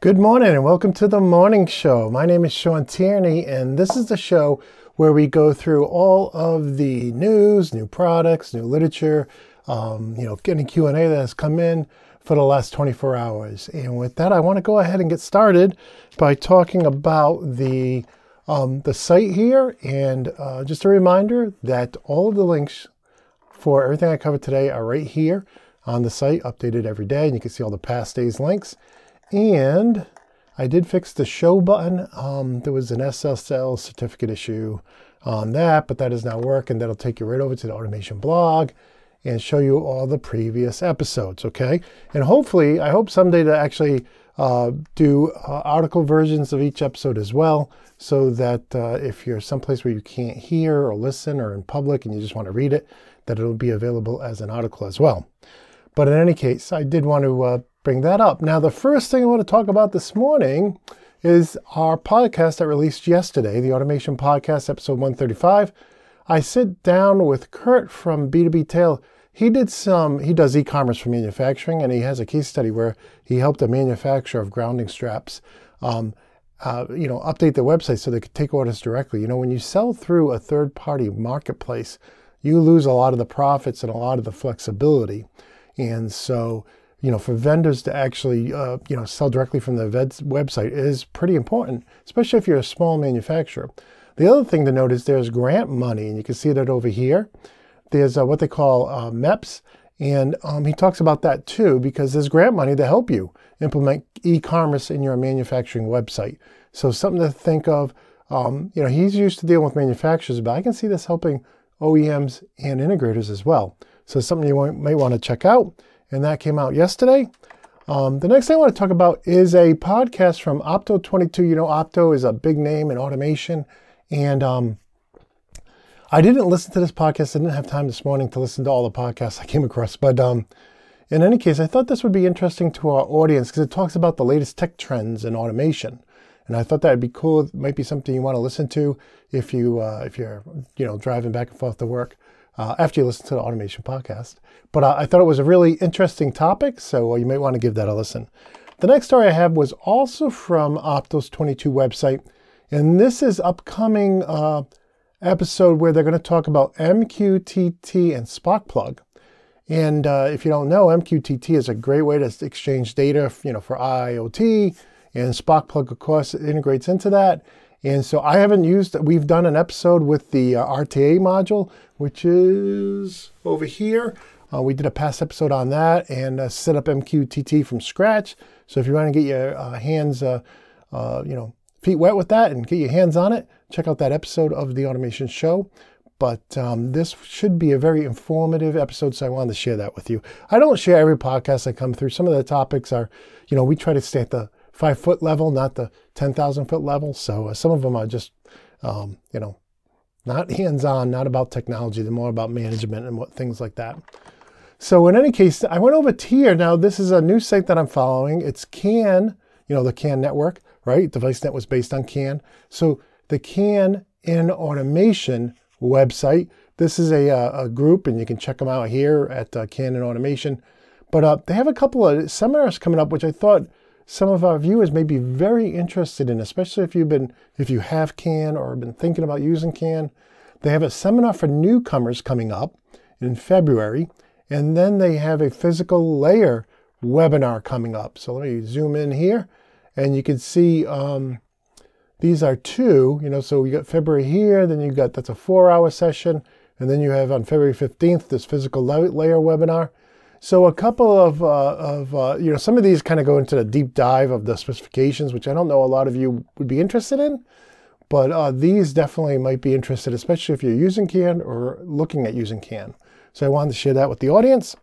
Good morning and welcome to the morning show. My name is Shawn Tierney, and this is the show where we go through all of the news, new products, new literature, um, you know, any Q and A that has come in for the last 24 hours. And with that, I want to go ahead and get started by talking about the um, the site here. And uh, just a reminder that all of the links for everything I covered today are right here on the site, updated every day, and you can see all the past days links. And I did fix the show button. Um, there was an SSL certificate issue on that, but that is now working. That'll take you right over to the automation blog and show you all the previous episodes, okay? And hopefully, I hope someday to actually uh, do uh, article versions of each episode as well, so that uh, if you're someplace where you can't hear or listen or in public and you just want to read it, that it'll be available as an article as well. But in any case, I did want to uh, bring that up. Now, the first thing I want to talk about this morning is our podcast that released yesterday, the Automation Podcast, episode 135. I sit down with Curt from B2B Tail. He did some, he does e commerce for manufacturing, and he has a case study where he helped a manufacturer of grounding straps. Um, uh, you know, update their website so they could take orders directly. You know, when you sell through a third party marketplace, you lose a lot of the profits and a lot of the flexibility. And so you know, for vendors to actually, uh, you know, sell directly from the website is pretty important, especially if you're a small manufacturer. The other thing to note is there's grant money, and you can see that over here. There's uh, what they call uh, MEPS, and um, he talks about that too because there's grant money to help you implement e-commerce in your manufacturing website. So something to think of. Um, you know, he's used to dealing with manufacturers, but I can see this helping OEMs and integrators as well. So something you might want to check out and that came out yesterday. Um, the next thing I want to talk about is a podcast from Opto22. You know, Opto is a big name in automation, and um, I didn't listen to this podcast. I didn't have time this morning to listen to all the podcasts I came across, but um, in any case, I thought this would be interesting to our audience because it talks about the latest tech trends in automation. And I thought that would be cool. It might be something you want to listen to if you uh, if you're you know driving back and forth to work uh, after you listen to the automation podcast. But uh, I thought it was a really interesting topic, so uh, you might want to give that a listen. The next story I have was also from Optos 22 website, and this is upcoming uh, episode where they're going to talk about MQTT and Sparkplug. And uh, if you don't know, MQTT is a great way to exchange data, you know, for IoT, and Sparkplug, of course, integrates into that. And so I haven't used, we've done an episode with the uh, RTA module, which is over here. Uh, we did a past episode on that and uh, set up MQTT from scratch. So if you want to get your uh, hands, uh, uh, you know, feet wet with that and get your hands on it, check out that episode of the Automation Show. But um, this should be a very informative episode, so I wanted to share that with you. I don't share every podcast I come through. Some of the topics are, you know, we try to stay at the five foot level, not the 10,000 foot level. So uh, some of them are just, um, you know, not hands on, not about technology. They're more about management and what things like that. So in any case, I went over here. Now this is a new site that I'm following. It's CAN, you know, the CAN network, right? DeviceNet was based on CAN. So the CAN in automation website. This is a, uh, a group, and you can check them out here at uh, CAN in automation. But uh, they have a couple of seminars coming up, which I thought some of our viewers may be very interested in, especially if you've been, if you have CAN or been thinking about using CAN. They have a seminar for newcomers coming up in February, and then they have a physical layer webinar coming up. So let me zoom in here, and you can see um, these are two. You know, so we got February here, then you got that's a four-hour session, and then you have on February 15th this physical layer webinar. So a couple of, uh, of uh, you know, some of these kind of go into the deep dive of the specifications, which I don't know a lot of you would be interested in, but uh, these definitely might be interested, especially if you're using CAN or looking at using CAN. So I wanted to share that with the audience.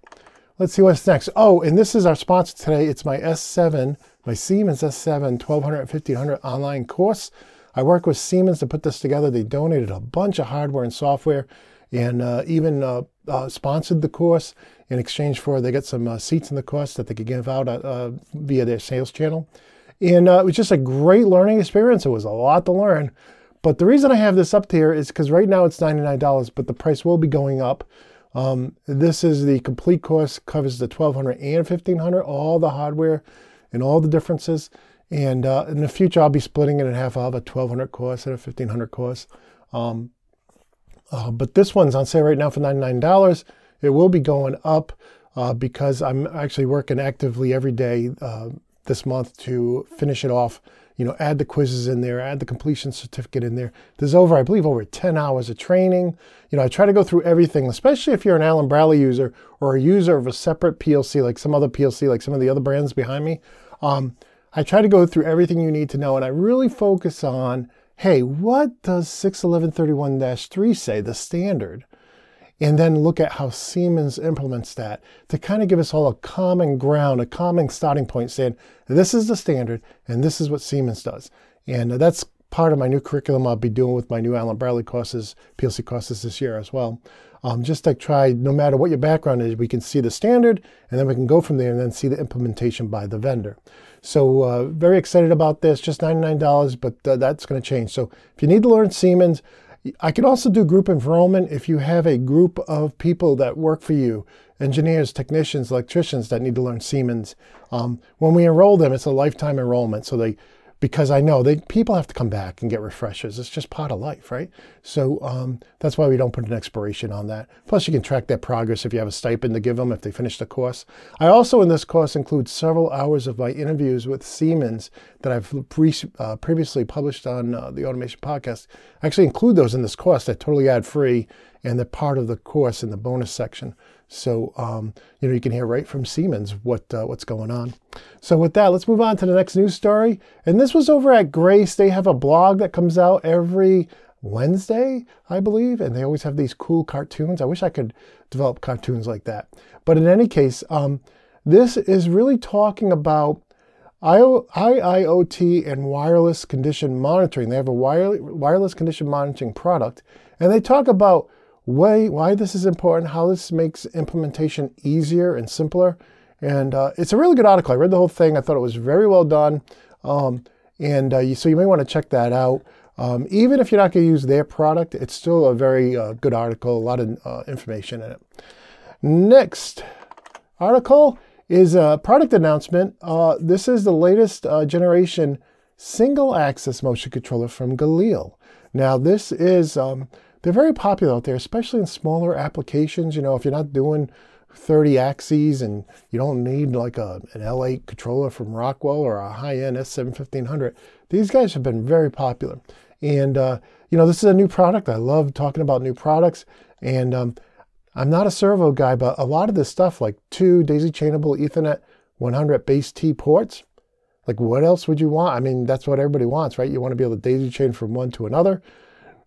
Let's see what's next. Oh, and this is our sponsor today. It's my S7, my Siemens S7 1200 1500 online course. I work with Siemens to put this together. They donated a bunch of hardware and software and uh, even uh, uh, sponsored the course in exchange for they get some uh, seats in the course that they could give out uh, uh, via their sales channel. And uh, it was just a great learning experience. It was a lot to learn. But the reason I have this up here is because right now it's $99, but the price will be going up. Um, this is the complete course, covers the 1200 and 1500, all the hardware and all the differences. And uh, in the future, I'll be splitting it in half. I'll have a 1200 course and a 1500 course. Um, uh, but this one's on sale right now for $99. It will be going up uh, because I'm actually working actively every day uh, this month to finish it off. You know, add the quizzes in there, add the completion certificate in there. There's over, I believe, over 10 hours of training. You know, I try to go through everything, especially if you're an Allen Bradley user or a user of a separate PLC, like some other PLC, like some of the other brands behind me. Um, I try to go through everything you need to know, and I really focus on hey, what does 61131 3 say, the standard? And then look at how Siemens implements that to kind of give us all a common ground, a common starting point saying, this is the standard and this is what Siemens does. And that's part of my new curriculum I'll be doing with my new Allen Bradley courses, PLC courses this year as well. Um, just to try, no matter what your background is, we can see the standard and then we can go from there and then see the implementation by the vendor. So uh, very excited about this, just $99, but uh, that's going to change. So if you need to learn Siemens, I can also do group enrollment if you have a group of people that work for you, engineers, technicians, electricians that need to learn Siemens. Um, when we enroll them, it's a lifetime enrollment. So they because I know they people have to come back and get refreshers. It's just part of life, right? So um, that's why we don't put an expiration on that. Plus, you can track their progress if you have a stipend to give them if they finish the course. I also, in this course, include several hours of my interviews with Siemens that I've pre- uh, previously published on uh, the Automation Podcast. I actually include those in this course. They're totally ad free and they're part of the course in the bonus section. So um, you know you can hear right from Siemens what uh, what's going on. So with that, let's move on to the next news story. And this was over at Grace. They have a blog that comes out every Wednesday, I believe, and they always have these cool cartoons. I wish I could develop cartoons like that. But in any case, um, this is really talking about IIoT and wireless condition monitoring. They have a wireless condition monitoring product, and they talk about why, why this is important, how this makes implementation easier and simpler. And uh, it's a really good article. I read the whole thing. I thought it was very well done. Um, and uh, you, so you may want to check that out. Um, even if you're not going to use their product, it's still a very uh, good article, a lot of uh, information in it. Next article is a product announcement. Uh, this is the latest uh, generation single axis motion controller from Galil. Now, this is um, they're very popular out there, especially in smaller applications. You know, if you're not doing 30 axes and you don't need like a, an L8 controller from Rockwell or a high-end S7-1500, these guys have been very popular. And, uh, you know, this is a new product. I love talking about new products. And um, I'm not a servo guy, but a lot of this stuff, like two daisy chainable Ethernet 100 base T ports, like what else would you want? I mean, that's what everybody wants, right? You want to be able to daisy chain from one to another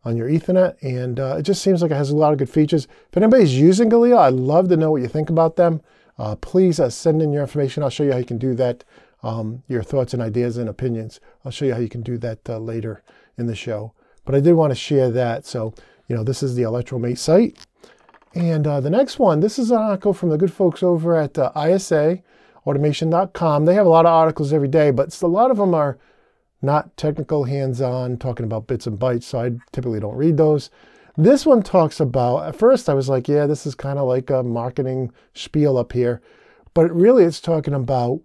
on your Ethernet, and uh, it just seems like it has a lot of good features. If anybody's using Galil, I'd love to know what you think about them. Uh, please uh, send in your information. I'll show you how you can do that. Um, your thoughts and ideas and opinions. I'll show you how you can do that uh, later in the show. But I did want to share that. So, you know, this is the Electromate site. And uh, the next one, this is an article from the good folks over at uh, ISA, automation.com. They have a lot of articles every day, but a lot of them are not technical hands-on, talking about bits and bytes, so I typically don't read those. This one talks about, at first I was like, yeah, this is kind of like a marketing spiel up here, but really it's talking about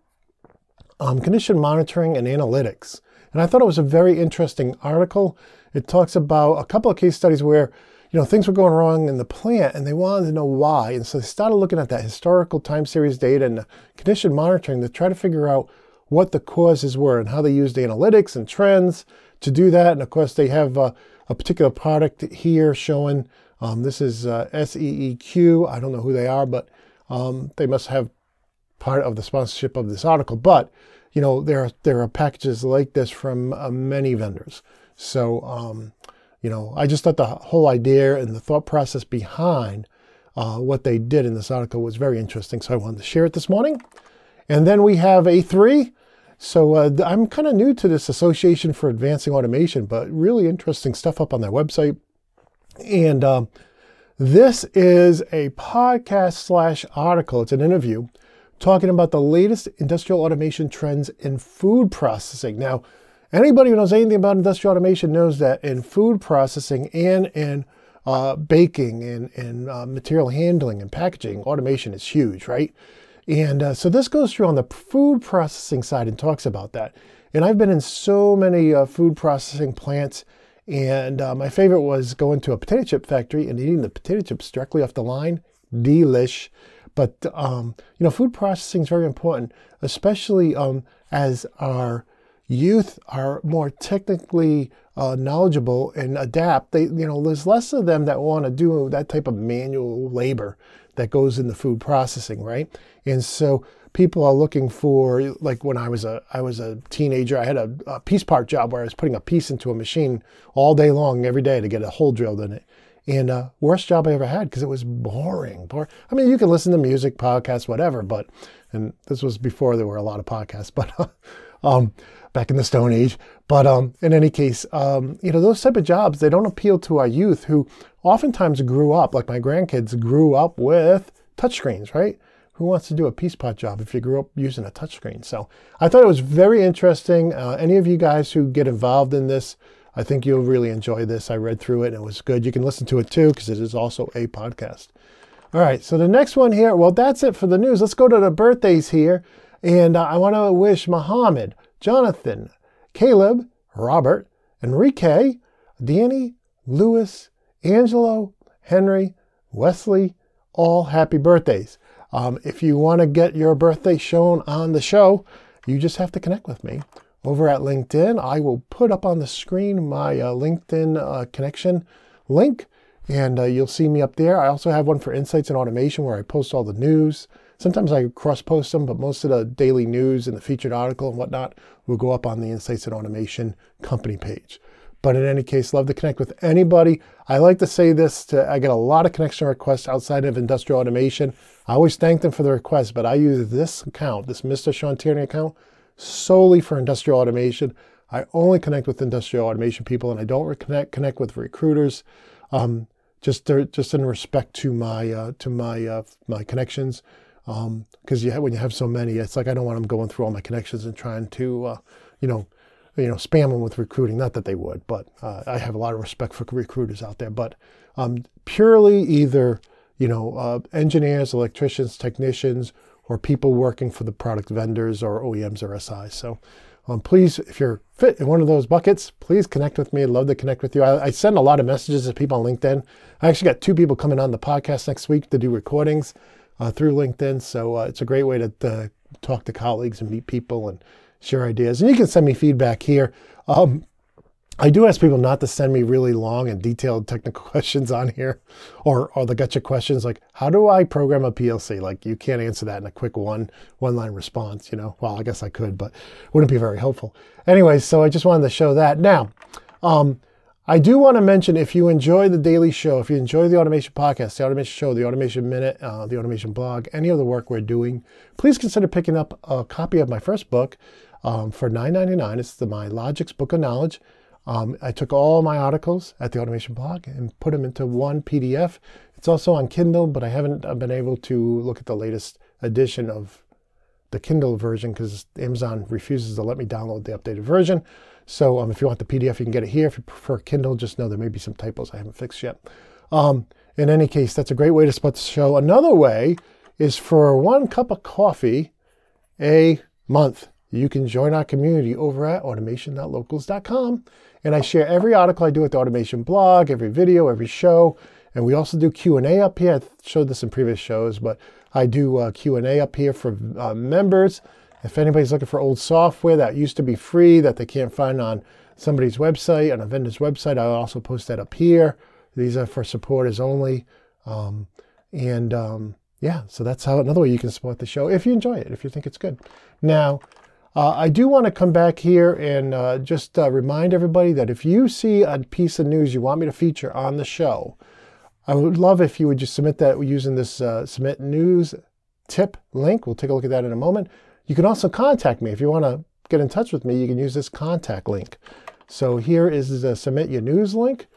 um, condition monitoring and analytics. And I thought it was a very interesting article. It talks about a couple of case studies where you know things were going wrong in the plant and they wanted to know why. And so they started looking at that historical time series data and condition monitoring to try to figure out what the causes were and how they used analytics and trends to do that. And of course, they have uh, a particular product here showing um, this is uh, SEEQ. I don't know who they are, but um, they must have part of the sponsorship of this article. But you know, there are there are packages like this from uh, many vendors. So um, you know, I just thought the whole idea and the thought process behind uh, what they did in this article was very interesting. So I wanted to share it this morning. And then we have A3. So uh, I'm kind of new to this Association for Advancing Automation, but really interesting stuff up on their website. And um, this is a podcast slash article. It's an interview talking about the latest industrial automation trends in food processing. Now, anybody who knows anything about industrial automation knows that in food processing and in uh, baking and, and uh, material handling and packaging, automation is huge, right? And uh, so this goes through on the food processing side and talks about that. And I've been in so many uh, food processing plants. And uh, my favorite was going to a potato chip factory and eating the potato chips directly off the line. Delish. But, um, you know, food processing is very important, especially um, as our youth are more technically uh, knowledgeable and adapt. They, you know, there's less of them that want to do that type of manual labor that goes in the food processing, right? And so people are looking for, like when I was a, I was a teenager, I had a, a piece part job where I was putting a piece into a machine all day long, every day to get a hole drilled in it. And uh, worst job I ever had because it was boring. Boring. I mean, you can listen to music, podcasts, whatever, but and this was before there were a lot of podcasts, but um, back in the Stone Age. But um, in any case, um, you know, those type of jobs, they don't appeal to our youth who oftentimes grew up, like my grandkids grew up with touchscreens, right? Who wants to do a piece pot job if you grew up using a touchscreen? So I thought it was very interesting. Uh, any of you guys who get involved in this, I think you'll really enjoy this. I read through it and it was good. You can listen to it too because it is also a podcast. All right, so the next one here, well, that's it for the news. Let's go to the birthdays here. And uh, I want to wish Muhammad, Jonathan, Caleb, Robert, Enrique, Danny, Lewis, Angelo, Henry, Wesley, all happy birthdays. Um, if you want to get your birthday shown on the show, you just have to connect with me over at LinkedIn. I will put up on the screen my uh, LinkedIn uh, connection link, and uh, you'll see me up there. I also have one for Insights and Automation where I post all the news, Sometimes I cross post them, but most of the daily news and the featured article and whatnot will go up on the Insights and Automation company page. But in any case, love to connect with anybody. I like to say this to, I get a lot of connection requests outside of industrial automation. I always thank them for the requests, but I use this account, this Mr. Shawn Tierney account, solely for industrial automation. I only connect with industrial automation people and I don't connect, connect with recruiters. Um, just, just in respect to my, uh, to my, uh, my connections because um, when you have so many, it's like I don't want them going through all my connections and trying to, uh, you know, you know, spam them with recruiting. Not that they would, but uh, I have a lot of respect for recruiters out there. But um, purely either, you know, uh, engineers, electricians, technicians, or people working for the product vendors or OEMs or SIs. So um, please, if you're fit in one of those buckets, please connect with me. I'd love to connect with you. I, I, send a lot of messages to people on LinkedIn. I actually got two people coming on the podcast next week to do recordings uh, through LinkedIn. So uh, it's a great way to, talk to colleagues and meet people and share ideas. And you can send me feedback here. Um, I do ask people not to send me really long and detailed technical questions on here or, or the gotcha questions like, how do I program a PLC? Like you can't answer that in a quick one, one line response, you know? Well, I guess I could, but wouldn't be very helpful. Anyway, so I just wanted to show that. Now, um, I do want to mention if you enjoy the daily show, if you enjoy the automation podcast, the automation show, the automation minute, uh, the automation blog, any of the work we're doing, please consider picking up a copy of my first book um, for $9.99. It's the My Logix Book of Knowledge. Um, I took all my articles at the automation blog and put them into one PDF. It's also on Kindle, but I haven't uh, been able to look at the latest edition of the Kindle version because Amazon refuses to let me download the updated version. So um, if you want the PDF, you can get it here. If you prefer Kindle, just know there may be some typos I haven't fixed yet. Um, in any case, that's a great way to split the show. Another way is for one cup of coffee a month. You can join our community over at automation.locals.com. And I share every article I do at the Automation blog, every video, every show. And we also do Q&A up here. I showed this in previous shows, but I do uh, Q&A up here for uh, members. If anybody's looking for old software that used to be free that they can't find on somebody's website, on a vendor's website, I'll also post that up here. These are for supporters only. Um, and um, yeah, so that's how another way you can support the show if you enjoy it, if you think it's good. Now, uh, I do want to come back here and uh, just uh, remind everybody that if you see a piece of news you want me to feature on the show, I would love if you would just submit that using this uh, submit news tip link. We'll take a look at that in a moment. You can also contact me. If you want to get in touch with me, you can use this contact link. So here is the submit your news link.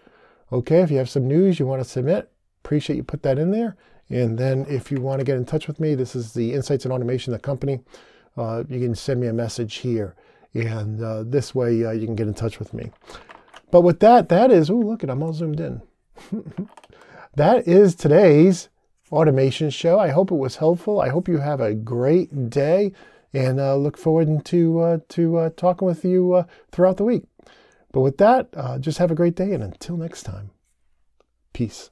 Okay, if you have some news you want to submit, appreciate you put that in there. And then if you want to get in touch with me, this is the Insights and Automation, the company. Uh, you can send me a message here. And uh, this way uh, you can get in touch with me. But with that, that is, oh, look at I'm all zoomed in. that is today's automation show. I hope it was helpful. I hope you have a great day and uh, look forward to, uh, to uh, talking with you uh, throughout the week. But with that, uh, just have a great day and until next time, peace.